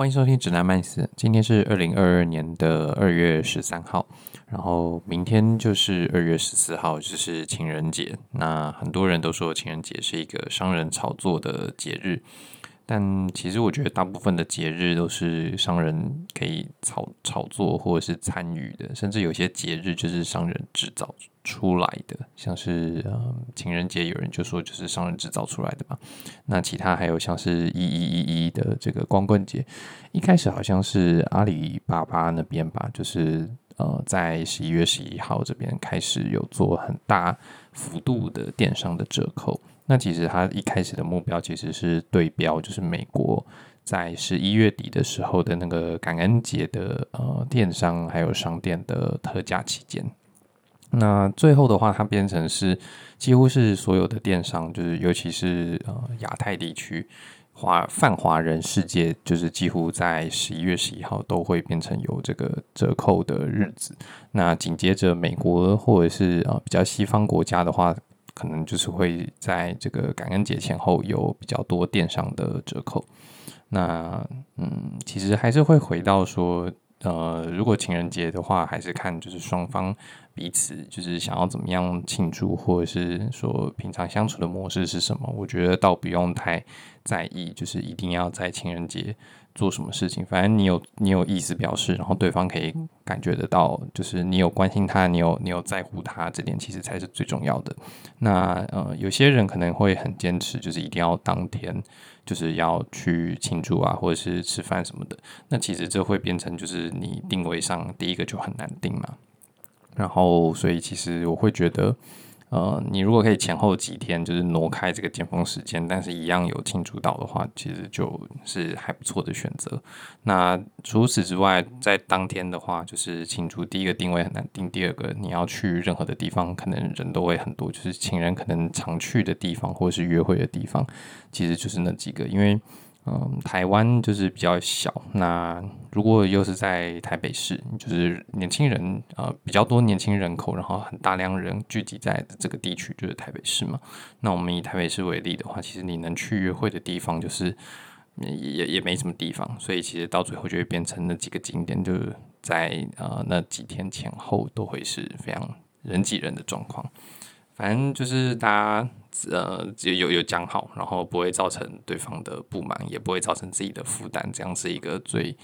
欢迎收听指南麦斯。今天是二零二二年的二月十三号，然后明天就是二月十四号，就是情人节。那很多人都说情人节是一个商人炒作的节日。但其实我觉得，大部分的节日都是商人可以炒炒作或者是参与的，甚至有些节日就是商人制造出来的，像是嗯情人节，有人就说就是商人制造出来的嘛。那其他还有像是一一一一的这个光棍节，一开始好像是阿里巴巴那边吧，就是呃在十一月十一号这边开始有做很大幅度的电商的折扣。那其实他一开始的目标其实是对标，就是美国在十一月底的时候的那个感恩节的呃电商还有商店的特价期间。那最后的话，它变成是几乎是所有的电商，就是尤其是呃亚太地区华泛华人世界，就是几乎在十一月十一号都会变成有这个折扣的日子。那紧接着美国或者是呃比较西方国家的话。可能就是会在这个感恩节前后有比较多电商的折扣。那嗯，其实还是会回到说，呃，如果情人节的话，还是看就是双方彼此就是想要怎么样庆祝，或者是说平常相处的模式是什么。我觉得倒不用太在意，就是一定要在情人节做什么事情。反正你有你有意思表示，然后对方可以感觉得到，就是你有关心他，你有你有在乎他，这点其实才是最重要的。那呃，有些人可能会很坚持，就是一定要当天。就是要去庆祝啊，或者是吃饭什么的，那其实这会变成就是你定位上第一个就很难定嘛。然后，所以其实我会觉得。呃，你如果可以前后几天就是挪开这个尖峰时间，但是一样有庆祝到的话，其实就是还不错的选择。那除此之外，在当天的话，就是庆祝第一个定位很难定，第二个你要去任何的地方，可能人都会很多，就是情人可能常去的地方或者是约会的地方，其实就是那几个，因为。嗯，台湾就是比较小。那如果又是在台北市，就是年轻人呃比较多年轻人口，然后很大量人聚集在这个地区，就是台北市嘛。那我们以台北市为例的话，其实你能去约会的地方，就是也也没什么地方。所以其实到最后就会变成那几个景点，就是在呃那几天前后都会是非常人挤人的状况。反正就是大家呃有有有讲好，然后不会造成对方的不满，也不会造成自己的负担，这样是一个最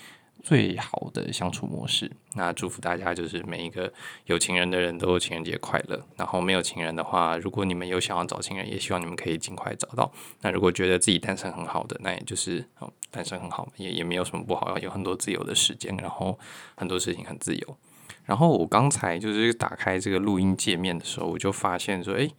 最好的相处模式。那祝福大家，就是每一个有情人的人都情人节快乐。然后没有情人的话，如果你们有想要找情人，也希望你们可以尽快找到。那如果觉得自己单身很好的，那也就是哦单身很好，也也没有什么不好，有很多自由的时间，然后很多事情很自由。然后我刚才就是打开这个录音界面的时候，我就发现说，诶，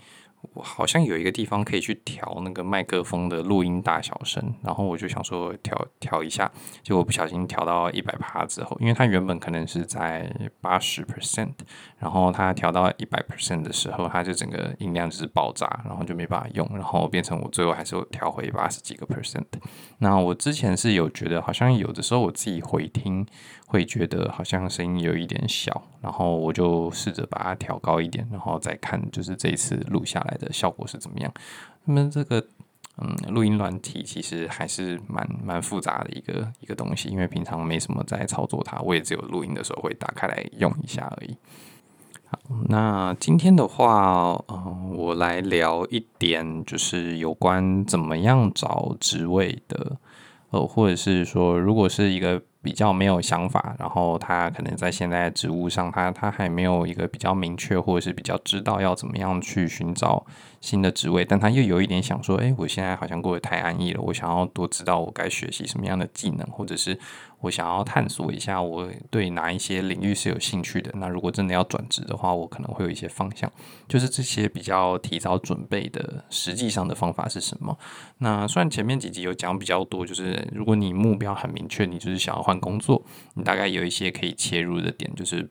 我好像有一个地方可以去调那个麦克风的录音大小声。然后我就想说调调一下，结果不小心调到一百趴之后，因为它原本可能是在八十 percent，然后它调到一百 percent 的时候，它就整个音量就是爆炸，然后就没办法用，然后变成我最后还是调回八十几个 percent。那我之前是有觉得，好像有的时候我自己回听。会觉得好像声音有一点小，然后我就试着把它调高一点，然后再看就是这一次录下来的效果是怎么样。那么这个嗯，录音软体其实还是蛮蛮复杂的一个一个东西，因为平常没什么在操作它，我也只有录音的时候会打开来用一下而已。好，那今天的话，嗯，我来聊一点，就是有关怎么样找职位的，呃，或者是说，如果是一个。比较没有想法，然后他可能在现在职务上他，他还没有一个比较明确，或者是比较知道要怎么样去寻找新的职位，但他又有一点想说，诶，我现在好像过得太安逸了，我想要多知道我该学习什么样的技能，或者是。我想要探索一下，我对哪一些领域是有兴趣的。那如果真的要转职的话，我可能会有一些方向，就是这些比较提早准备的。实际上的方法是什么？那虽然前面几集有讲比较多，就是如果你目标很明确，你就是想要换工作，你大概有一些可以切入的点，就是。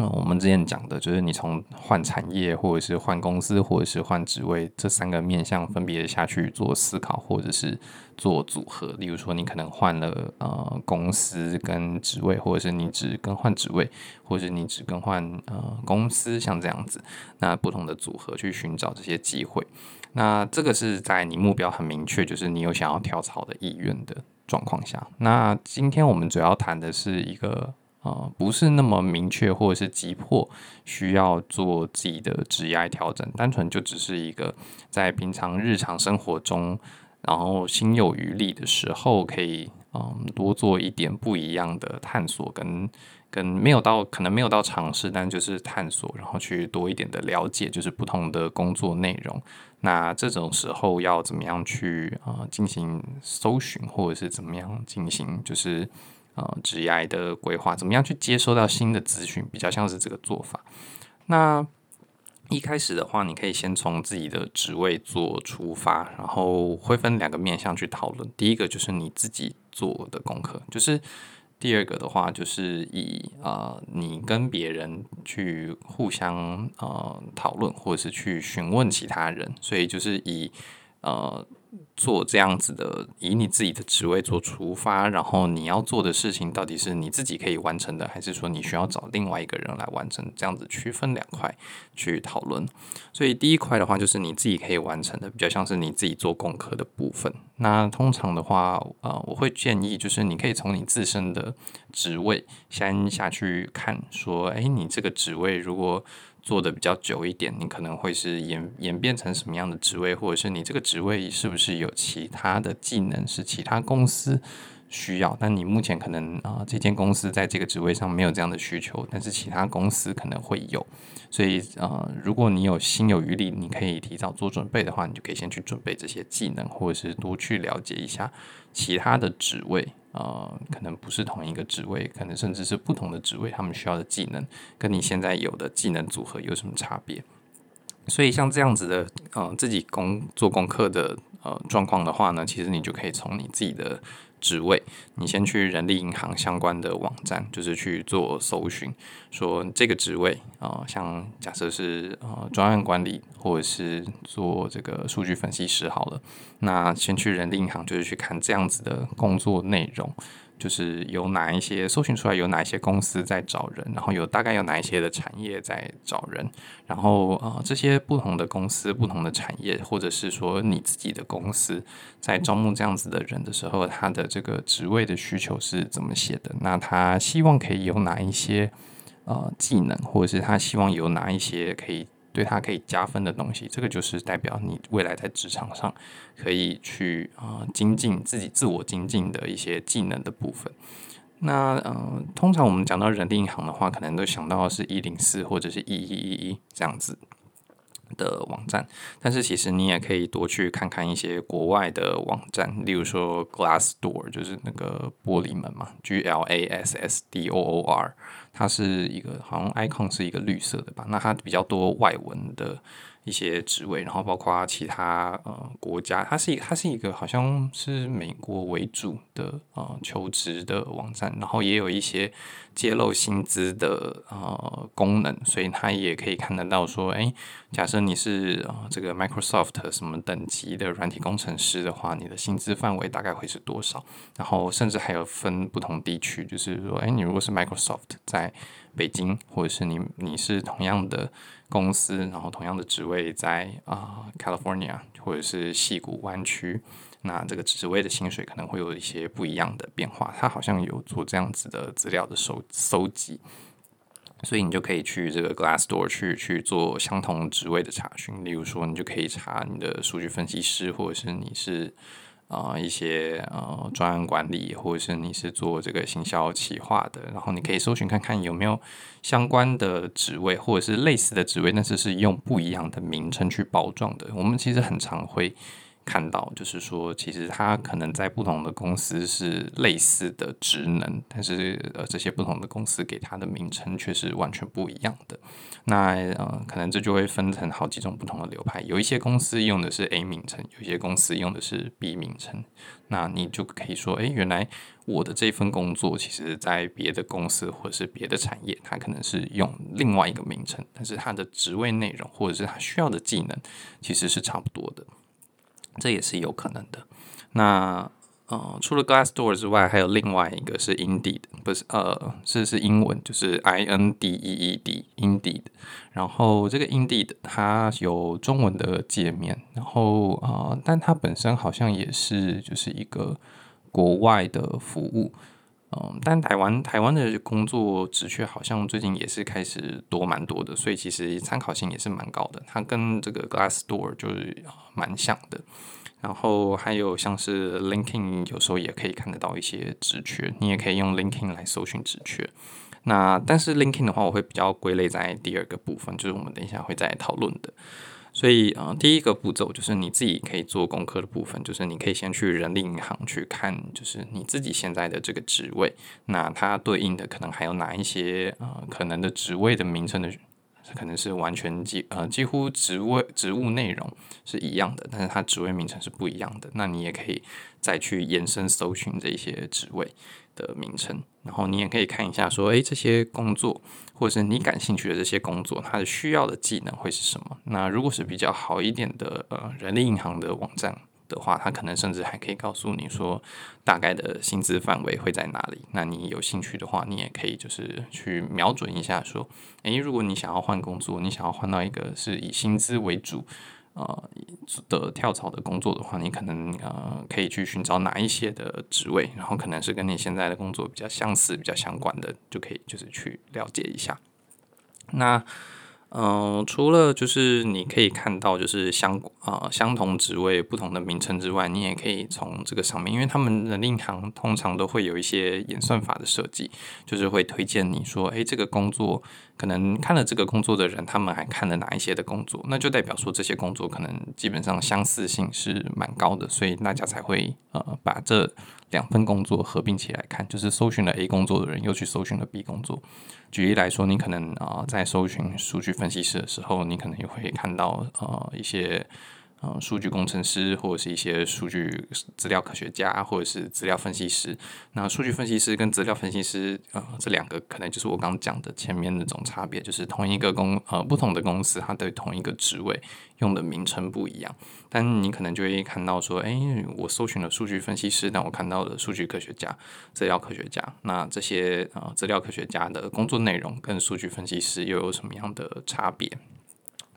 嗯，我们之前讲的就是你从换产业，或者是换公司，或者是换职位这三个面向分别下去做思考，或者是做组合。例如说，你可能换了呃公司跟职位，或者是你只更换职位，或者是你只更换呃公司，像这样子，那不同的组合去寻找这些机会。那这个是在你目标很明确，就是你有想要跳槽的意愿的状况下，那今天我们主要谈的是一个呃，不是那么明确或者是急迫需要做自己的职业调整，单纯就只是一个在平常日常生活中，然后心有余力的时候，可以嗯多做一点不一样的探索跟。跟没有到可能没有到尝试，但就是探索，然后去多一点的了解，就是不同的工作内容。那这种时候要怎么样去啊、进行搜寻，或者是怎么样进行就是呃职业的规划，怎么样去接收到新的资讯，比较像是这个做法。那一开始的话，你可以先从自己的职位做出发，然后会分两个面向去讨论。第一个就是你自己做的功课，就是。第二个的话，就是以呃，你跟别人去互相呃讨论，或者是去询问其他人，所以就是以呃。做这样子的，以你自己的职位做出发，然后你要做的事情到底是你自己可以完成的，还是说你需要找另外一个人来完成？这样子区分两块去讨论。所以第一块的话，就是你自己可以完成的，比较像是你自己做功课的部分。那通常的话，呃，我会建议就是你可以从你自身的职位先下去看，说，诶，你这个职位如果做的比较久一点，你可能会是演演变成什么样的职位，或者是你这个职位是不是有其他的技能是其他公司需要，但你目前可能啊、这间公司在这个职位上没有这样的需求，但是其他公司可能会有，所以呃如果你有心有余力，你可以提早做准备的话，你就可以先去准备这些技能，或者是多去了解一下其他的职位。呃，可能不是同一个职位，可能甚至是不同的职位，他们需要的技能跟你现在有的技能组合有什么差别？所以像这样子的，呃，自己工做功课的呃状况的话呢，其实你就可以从你自己的。职位，你先去人力银行相关的网站，就是去做搜寻，说这个职位啊、呃，像假设是呃专案管理，或者是做这个数据分析师好了，那先去人力银行，就是去看这样子的工作内容。就是有哪一些搜寻出来，有哪一些公司在找人，然后有大概有哪一些的产业在找人，然后呃这些不同的公司、不同的产业，或者是说你自己的公司在招募这样子的人的时候，他的这个职位的需求是怎么写的？那他希望可以有哪一些呃技能，或者是他希望有哪一些可以。对他可以加分的东西，这个就是代表你未来在职场上可以去啊、精进自己、自我精进的一些技能的部分。那呃，通常我们讲到人力银行的话，可能都想到是一零四或者是一一一一这样子的网站，但是其实你也可以多去看看一些国外的网站，例如说 Glassdoor，就是那个玻璃门嘛，G L A S S D O O R。它是一个好像 icon 是一个绿色的吧，那它比较多外文的一些职位，然后包括其他呃国家，它是一它是一个好像是美国为主的呃求职的网站，然后也有一些揭露薪资的呃功能，所以它也可以看得到说，哎，假设你是呃这个 Microsoft 什么等级的软体工程师的话，你的薪资范围大概会是多少？然后甚至还有分不同地区，就是说，哎，你如果是 Microsoft 在北京，或者是你你是同样的公司，然后同样的职位在啊、California 或者是矽谷湾区，那这个职位的薪水可能会有一些不一样的变化。他好像有做这样子的资料的收搜集，所以你就可以去这个 Glassdoor 去去做相同职位的查询。例如说，你就可以查你的数据分析师，或者是你是。啊、一些呃专案管理，或者是你是做这个行销企划的，然后你可以搜寻看看有没有相关的职位，或者是类似的职位，但是是用不一样的名称去包装的。我们其实很常会。看到就是说，其实它可能在不同的公司是类似的职能，但是呃，这些不同的公司给它的名称却是完全不一样的。那呃，可能这就会分成好几种不同的流派。有一些公司用的是 A 名称，有一些公司用的是 B 名称。那你就可以说，诶，原来我的这份工作，其实在别的公司或者是别的产业，它可能是用另外一个名称，但是它的职位内容或者是它需要的技能，其实是差不多的。这也是有可能的。那呃，除了 Glassdoor 之外，还有另外一个是 Indeed，不是呃，是是英文，就是 I N D E E D，Indeed。然后这个 Indeed 它有中文的界面，然后呃，但它本身好像也是就是一个国外的服务。嗯，但台湾台湾的工作职缺好像最近也是开始多蛮多的，所以其实参考性也是蛮高的。它跟这个 Glassdoor 就是蛮像的。然后还有像是 LinkedIn，有时候也可以看得到一些职缺，你也可以用 LinkedIn 来搜寻职缺。那但是 LinkedIn 的话，我会比较归类在第二个部分，就是我们等一下会再讨论的。所以，呃，第一个步骤就是你自己可以做功课的部分，就是你可以先去人力银行去看，就是你自己现在的这个职位，那它对应的可能还有哪一些呃可能的职位的名称的，可能是完全几呃几乎职位职务内容是一样的，但是它职位名称是不一样的。那你也可以再去延伸搜寻这些职位的名称，然后你也可以看一下说，诶，这些工作。或者是你感兴趣的这些工作，它的需要的技能会是什么？那如果是比较好一点的呃人力银行的网站的话，它可能甚至还可以告诉你说大概的薪资范围会在哪里。那你有兴趣的话，你也可以就是去瞄准一下说，诶，如果你想要换工作，你想要换到一个是以薪资为主。呃的跳槽的工作的话，你可能呃可以去寻找哪一些的职位，然后可能是跟你现在的工作比较相似、比较相关的，就可以就是去了解一下。那。嗯，除了就是你可以看到就是相啊、呃、相同职位不同的名称之外，你也可以从这个上面，因为他们人力银行通常都会有一些演算法的设计，就是会推荐你说，诶，这个工作可能看了这个工作的人，他们还看了哪一些的工作，那就代表说这些工作可能基本上相似性是蛮高的，所以大家才会呃把这两份工作合并起来看，就是搜寻了 A 工作的人又去搜寻了 B 工作。举例来说，你可能啊、在搜寻数据分析师的时候，你可能也会看到呃一些呃数据工程师或者是一些数据资料科学家或者是资料分析师。那数据分析师跟资料分析师呃这两个可能就是我刚讲的前面那种差别，就是同一个公呃不同的公司，它对同一个职位用的名称不一样。但你可能就会看到说，哎，我搜寻了数据分析师，但我看到了数据科学家、资料科学家。那这些呃资料科学家的工作内容跟数据分析师又有什么样的差别？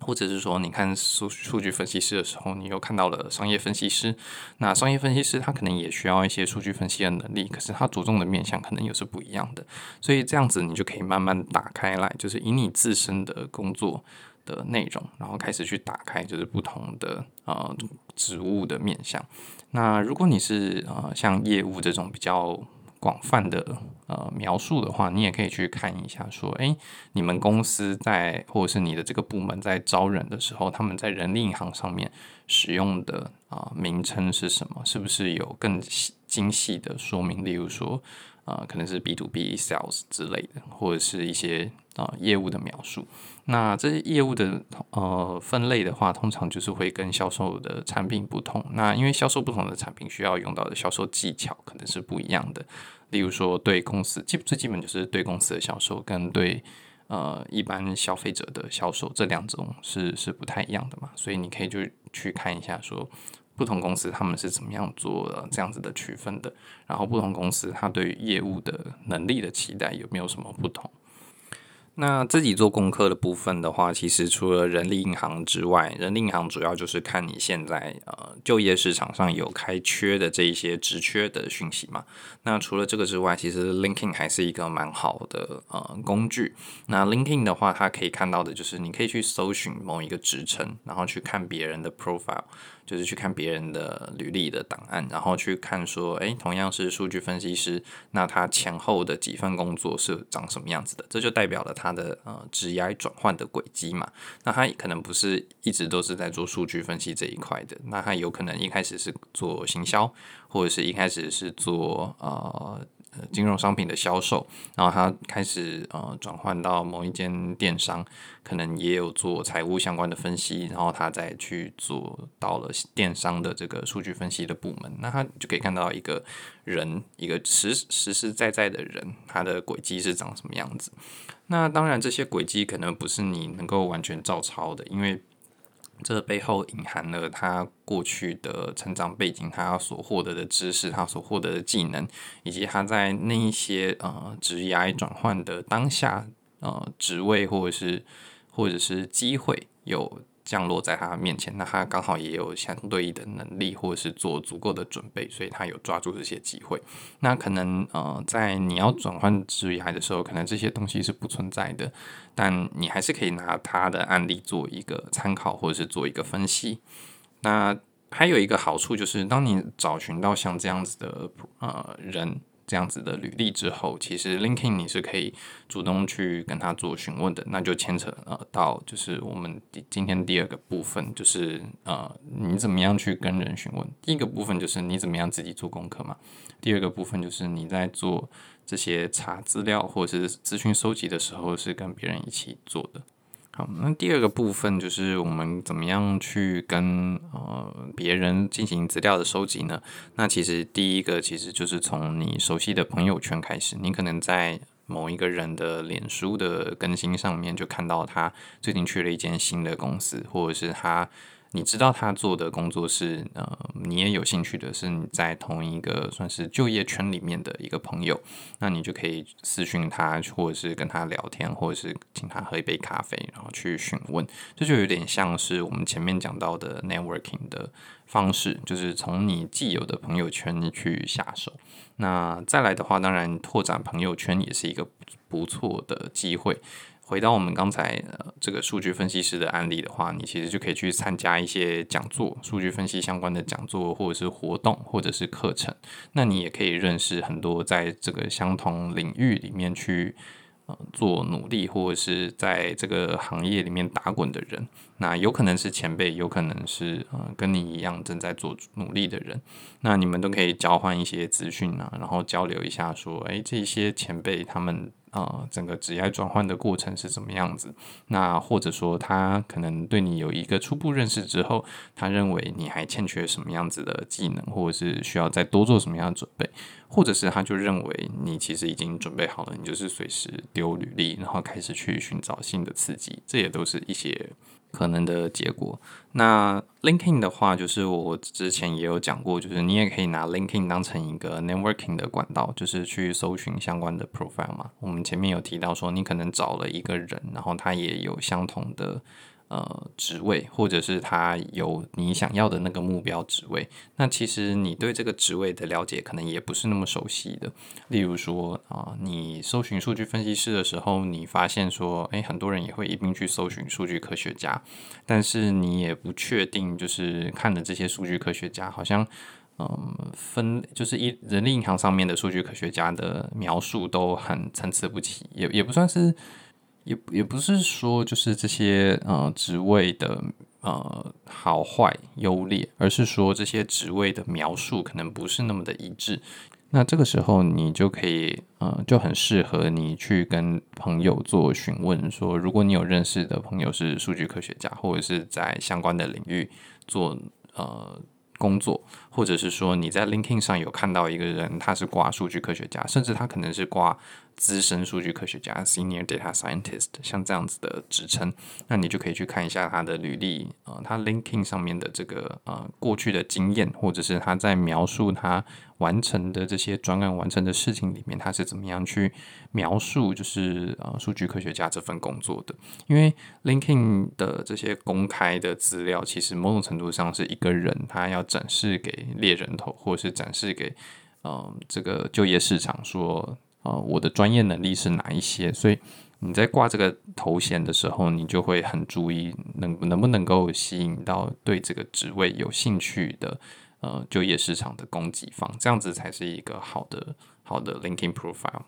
或者是说，你看数数据分析师的时候，你又看到了商业分析师。那商业分析师他可能也需要一些数据分析的能力，可是他着重的面向可能又是不一样的。所以这样子你就可以慢慢打开来，就是以你自身的工作。的内容，然后开始去打开，就是不同的呃职务的面向。那如果你是呃像业务这种比较广泛的呃描述的话，你也可以去看一下，说，诶，你们公司在或者是你的这个部门在招人的时候，他们在人力银行上面使用的啊、名称是什么？是不是有更精细的说明？例如说，呃，可能是 B to B sales 之类的，或者是一些啊、业务的描述。那这些业务的呃分类的话，通常就是会跟销售的产品不同。那因为销售不同的产品需要用到的销售技巧可能是不一样的。例如说，对公司基最基本就是对公司的销售，跟对呃一般消费者的销售这两种是是不太一样的嘛。所以你可以就去看一下，说不同公司他们是怎么样做这样子的区分的。然后不同公司它对业务的能力的期待有没有什么不同？那自己做功课的部分的话，其实除了人力银行之外，人力银行主要就是看你现在呃就业市场上有开缺的这一些职缺的讯息嘛。那除了这个之外，其实 LinkedIn 还是一个蛮好的呃工具。那 LinkedIn 的话，它可以看到的就是你可以去搜寻某一个职称，然后去看别人的 profile。就是去看别人的履历的档案，然后去看说，诶，同样是数据分析师，那他前后的几份工作是长什么样子的？这就代表了他的呃职业转换的轨迹嘛。那他可能不是一直都是在做数据分析这一块的，那他有可能一开始是做行销，或者是一开始是做呃。呃金融商品的销售，然后他开始呃转换到某一间电商，可能也有做财务相关的分析，然后他再去做到了电商的这个数据分析的部门，那他就可以看到一个人，一个实实实在在的人，他的轨迹是长什么样子。那当然这些轨迹可能不是你能够完全照抄的，因为。这背后隐含了他过去的成长背景，他所获得的知识，他所获得的技能，以及他在那一些呃职业转换的当下呃职位或者是或者是机会有降落在他面前，那他刚好也有相对应的能力，或者是做足够的准备，所以他有抓住这些机会。那可能呃，在你要转换职业的时候，可能这些东西是不存在的，但你还是可以拿他的案例做一个参考，或者是做一个分析。那还有一个好处就是，当你找寻到像这样子的呃人。这样子的履历之后，其实 LinkedIn 你是可以主动去跟他做询问的，那就牵扯呃到就是我们今天第二个部分，就是呃你怎么样去跟人询问。第一个部分就是你怎么样自己做功课嘛，第二个部分就是你在做这些查资料或者是资讯收集的时候是跟别人一起做的。好，那第二个部分就是我们怎么样去跟呃别人进行资料的收集呢？那其实第一个其实就是从你熟悉的朋友圈开始，你可能在某一个人的脸书的更新上面就看到他最近去了一间新的公司，或者是他。你知道他做的工作是，呃，你也有兴趣的，是你在同一个算是就业圈里面的一个朋友，那你就可以私讯他，或者是跟他聊天，或者是请他喝一杯咖啡，然后去询问，这就有点像是我们前面讲到的 networking 的方式，就是从你既有的朋友圈去下手。那再来的话，当然拓展朋友圈也是一个不错的机会。回到我们刚才呃这个数据分析师的案例的话，你其实就可以去参加一些讲座，数据分析相关的讲座，或者是活动，或者是课程。那你也可以认识很多在这个相同领域里面去呃做努力，或者是在这个行业里面打滚的人。那有可能是前辈，有可能是呃跟你一样正在做努力的人。那你们都可以交换一些资讯啊，然后交流一下，说，诶，这些前辈他们。啊、整个职业转换的过程是怎么样子？那或者说他可能对你有一个初步认识之后，他认为你还欠缺什么样子的技能，或者是需要再多做什么样的准备，或者是他就认为你其实已经准备好了，你就是随时丢履历，然后开始去寻找新的刺激，这也都是一些。可能的结果。那 LinkedIn 的话，就是我之前也有讲过，就是你也可以拿 LinkedIn 当成一个 networking 的管道，就是去搜寻相关的 profile 嘛。我们前面有提到说，你可能找了一个人，然后他也有相同的。呃，职位，或者是他有你想要的那个目标职位，那其实你对这个职位的了解可能也不是那么熟悉的。例如说啊、你搜寻数据分析师的时候，你发现说，诶，很多人也会一并去搜寻数据科学家，但是你也不确定，就是看的这些数据科学家，好像嗯、分就是一人力银行上面的数据科学家的描述都很参差不齐，也也不算是。也也不是说就是这些呃职位的呃好坏优劣，而是说这些职位的描述可能不是那么的一致。那这个时候你就可以呃就很适合你去跟朋友做询问，说如果你有认识的朋友是数据科学家，或者是在相关的领域做呃工作，或者是说你在 LinkedIn 上有看到一个人他是挂数据科学家，甚至他可能是挂。资深数据科学家 （Senior Data Scientist） 像这样子的职称，那你就可以去看一下他的履历，呃，他 LinkedIn 上面的这个呃过去的经验，或者是他在描述他完成的这些专案完成的事情里面，他是怎么样去描述，就是呃数据科学家这份工作的。因为 LinkedIn 的这些公开的资料，其实某种程度上是一个人他要展示给猎人头，或者是展示给呃这个就业市场说。呃，我的专业能力是哪一些？所以你在挂这个头衔的时候，你就会很注意能能不能够吸引到对这个职位有兴趣的呃就业市场的供给方，这样子才是一个好的好的 linking profile。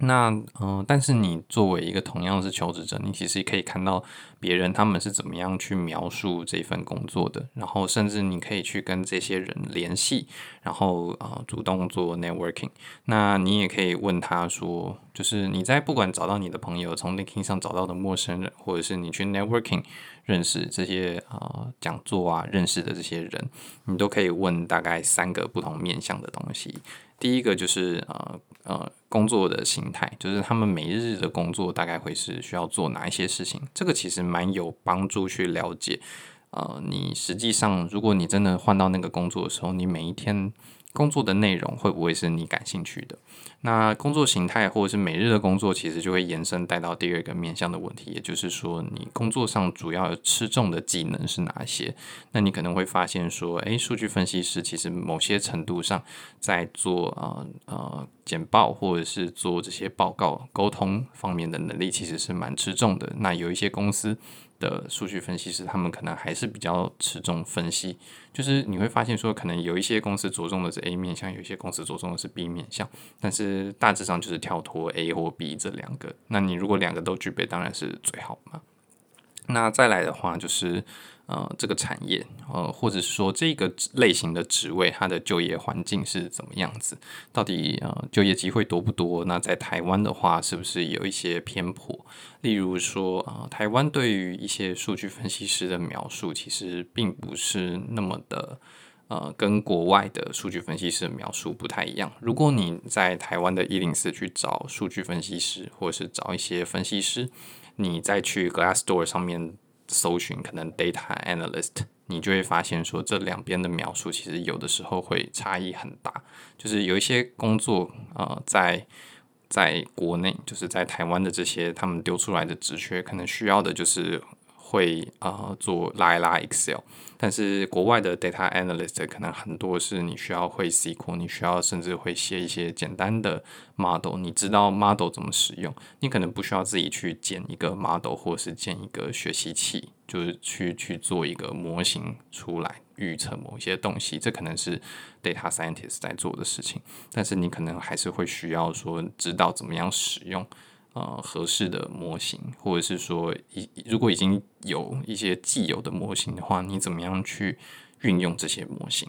那嗯、但是你作为一个同样是求职者，你其实可以看到别人他们是怎么样去描述这份工作的，然后甚至你可以去跟这些人联系，然后啊、主动做 networking。那你也可以问他说，就是你在不管找到你的朋友，从 linking 上找到的陌生人，或者是你去 networking 认识这些啊、讲座啊认识的这些人，你都可以问大概三个不同面向的东西。第一个就是呃呃工作的形态，就是他们每日的工作大概会是需要做哪一些事情，这个其实蛮有帮助去了解。呃，你实际上如果你真的换到那个工作的时候，你每一天工作的内容会不会是你感兴趣的？那工作形态或者是每日的工作，其实就会延伸带到第二个面向的问题，也就是说，你工作上主要吃重的技能是哪些？那你可能会发现说，诶，数据分析师其实某些程度上在做呃呃简报或者是做这些报告沟通方面的能力，其实是蛮吃重的。那有一些公司。的数据分析师，他们可能还是比较持重分析，就是你会发现说，可能有一些公司着重的是 A 面向，有一些公司着重的是 B 面向，但是大致上就是跳脱 A 或 B 这两个。那你如果两个都具备，当然是最好嘛。那再来的话就是。呃，这个产业，呃，或者说这个类型的职位，它的就业环境是怎么样子？到底呃，就业机会多不多？那在台湾的话，是不是有一些偏颇？例如说，呃，台湾对于一些数据分析师的描述，其实并不是那么的，呃，跟国外的数据分析师的描述不太一样。如果你在台湾的一零四去找数据分析师，或者是找一些分析师，你再去 Glassdoor 上面。搜寻可能 data analyst，你就会发现说，这两边的描述其实有的时候会差异很大。就是有一些工作，呃，在在国内，就是在台湾的这些他们丢出来的职缺，可能需要的就是。会啊、呃、做拉一拉 Excel，但是国外的 data analyst 可能很多是你需要会 SQL，你需要甚至会写一些简单的 model，你知道 model 怎么使用，你可能不需要自己去建一个 model 或是建一个学习器，就是去去做一个模型出来预测某一些东西，这可能是 data scientist 在做的事情，但是你可能还是会需要说知道怎么样使用。呃，合适的模型，或者是说，已如果已经有一些既有的模型的话，你怎么样去运用这些模型？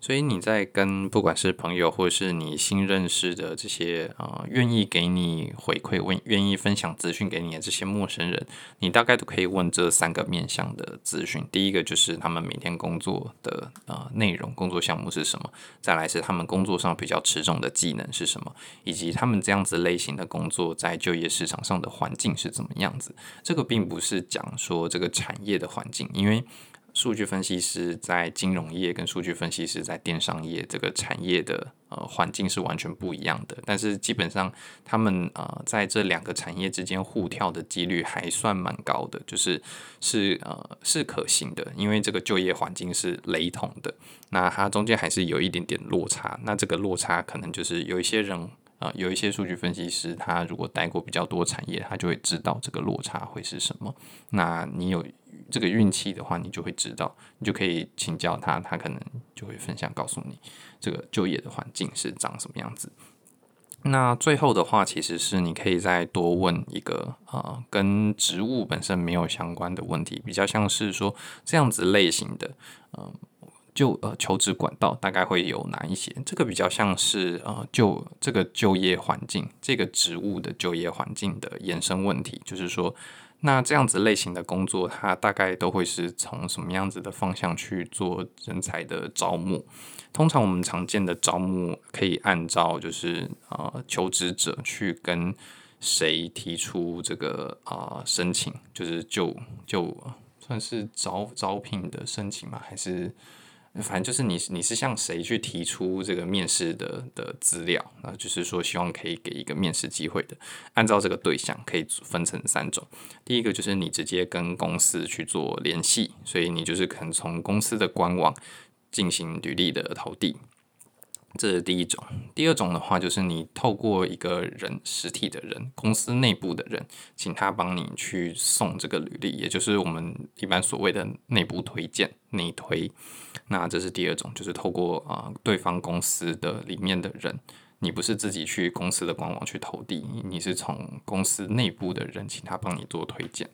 所以你在跟不管是朋友或者是你新认识的这些呃愿意给你回馈、问愿意分享资讯给你的这些陌生人，你大概都可以问这三个面向的资讯。第一个就是他们每天工作的呃内容、工作项目是什么；再来是他们工作上比较持重的技能是什么，以及他们这样子类型的工作在就业市场上的环境是怎么样子。这个并不是讲说这个产业的环境，因为。数据分析师在金融业跟数据分析师在电商业这个产业的呃环境是完全不一样的，但是基本上他们呃在这两个产业之间互跳的几率还算蛮高的，就是是呃是可行的，因为这个就业环境是雷同的，那它中间还是有一点点落差，那这个落差可能就是有一些人啊、有一些数据分析师他如果待过比较多产业，他就会知道这个落差会是什么，那你有。这个运气的话，你就会知道，你就可以请教他，他可能就会分享告诉你这个就业的环境是长什么样子。那最后的话，其实是你可以再多问一个呃跟职务本身没有相关的问题，比较像是说这样子类型的，呃就呃求职管道大概会有哪一些？这个比较像是呃就这个就业环境，这个职务的就业环境的延伸问题，就是说。那这样子类型的工作，它大概都会是从什么样子的方向去做人才的招募？通常我们常见的招募可以按照就是呃求职者去跟谁提出这个啊、呃、申请，就是就就算是招招聘的申请吗？还是？反正就是你，你是向谁去提出这个面试的的资料啊？就是说，希望可以给一个面试机会的。按照这个对象，可以分成三种。第一个就是你直接跟公司去做联系，所以你就是可能从公司的官网进行履历的投递。这是第一种，第二种的话就是你透过一个人，实体的人，公司内部的人，请他帮你去送这个履历，也就是我们一般所谓的内部推荐、内推。那这是第二种，就是透过啊、对方公司的里面的人。你不是自己去公司的官网去投递，你是从公司内部的人请他帮你做推荐。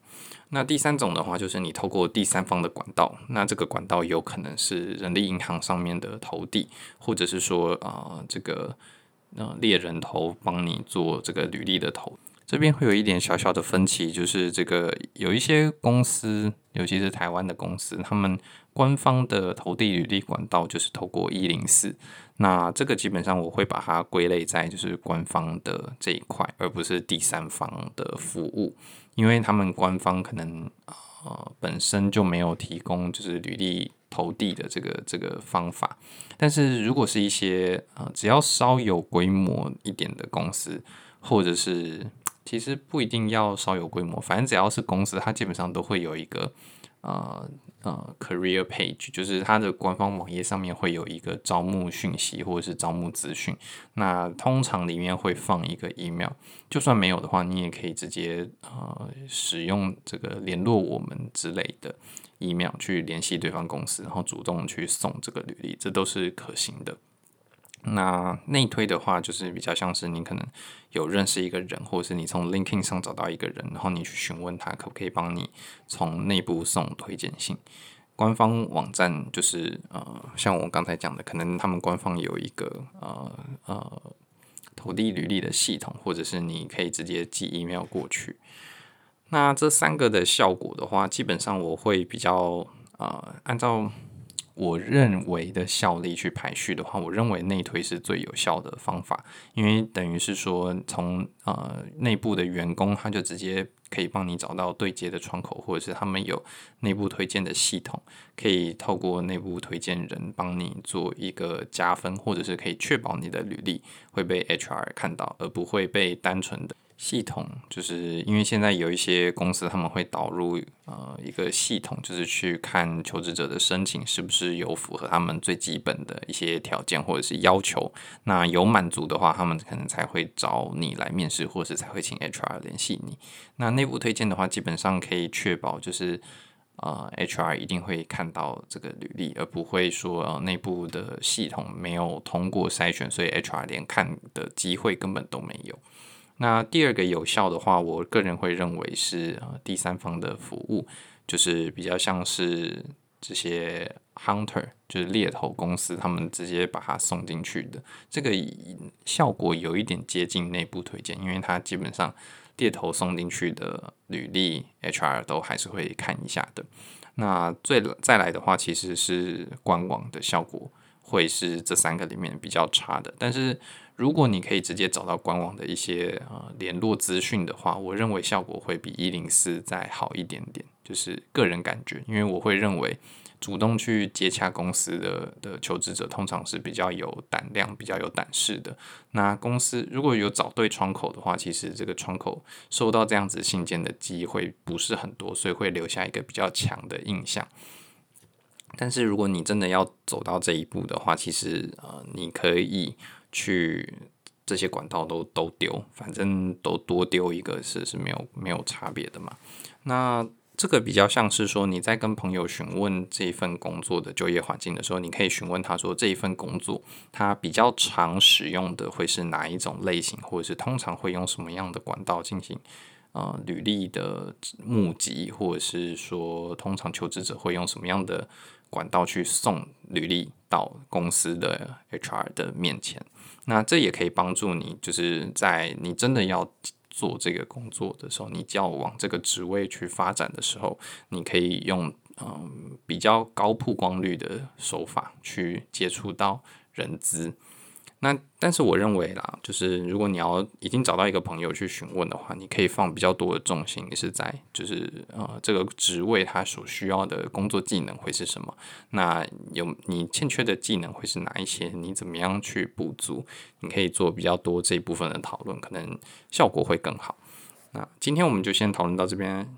那第三种的话，就是你透过第三方的管道，那这个管道有可能是人力银行上面的投递，或者是说啊、这个呃猎人头帮你做这个履历的投。这边会有一点小小的分歧，就是这个有一些公司，尤其是台湾的公司，他们官方的投递履历管道就是透过一零四。那这个基本上我会把它归类在就是官方的这一块，而不是第三方的服务，因为他们官方可能呃本身就没有提供就是履历投递的这个这个方法。但是如果是一些呃，只要稍有规模一点的公司，或者是其实不一定要稍有规模，反正只要是公司，它基本上都会有一个呃呃 career page，就是它的官方网页上面会有一个招募讯息或者是招募资讯。那通常里面会放一个 email，就算没有的话，你也可以直接呃使用这个联络我们之类的。email 去联系对方公司，然后主动去送这个履历，这都是可行的。那内推的话，就是比较像是你可能有认识一个人，或者是你从 LinkedIn 上找到一个人，然后你去询问他可不可以帮你从内部送推荐信。官方网站就是呃，像我刚才讲的，可能他们官方有一个呃呃投递履历的系统，或者是你可以直接寄 email 过去。那这三个的效果的话，基本上我会比较呃，按照我认为的效力去排序的话，我认为内推是最有效的方法，因为等于是说从呃内部的员工他就直接可以帮你找到对接的窗口，或者是他们有内部推荐的系统，可以透过内部推荐人帮你做一个加分，或者是可以确保你的履历会被 HR 看到，而不会被单纯的。系统就是因为现在有一些公司他们会导入呃一个系统，就是去看求职者的申请是不是有符合他们最基本的一些条件或者是要求。那有满足的话，他们可能才会找你来面试，或是才会请 HR 联系你。那内部推荐的话，基本上可以确保就是呃 HR 一定会看到这个履历，而不会说呃内部的系统没有通过筛选，所以 HR 连看的机会根本都没有。那第二个有效的话，我个人会认为是呃第三方的服务，就是比较像是这些 hunter，就是猎头公司，他们直接把它送进去的，这个效果有一点接近内部推荐，因为它基本上猎头送进去的履历，HR 都还是会看一下的。那最再来的话，其实是官网的效果会是这三个里面比较差的，但是。如果你可以直接找到官网的一些呃联络资讯的话，我认为效果会比一零四再好一点点，就是个人感觉，因为我会认为主动去接洽公司的的求职者通常是比较有胆量、比较有胆识的。那公司如果有找对窗口的话，其实这个窗口收到这样子信件的机会不是很多，所以会留下一个比较强的印象。但是如果你真的要走到这一步的话，其实呃你可以。去这些管道都都丢，反正都多丢一个是是没有没有差别的嘛。那这个比较像是说你在跟朋友询问这一份工作的就业环境的时候，你可以询问他说，这一份工作他比较常使用的会是哪一种类型，或者是通常会用什么样的管道进行呃履历的募集，或者是说通常求职者会用什么样的管道去送履历到公司的 HR 的面前。那这也可以帮助你，就是在你真的要做这个工作的时候，你就要往这个职位去发展的时候，你可以用嗯比较高曝光率的手法去接触到人资。那但是我认为啦，就是如果你要已经找到一个朋友去询问的话，你可以放比较多的重心是在就是呃这个职位它所需要的工作技能会是什么？那有你欠缺的技能会是哪一些？你怎么样去补足？你可以做比较多这一部分的讨论，可能效果会更好。那今天我们就先讨论到这边。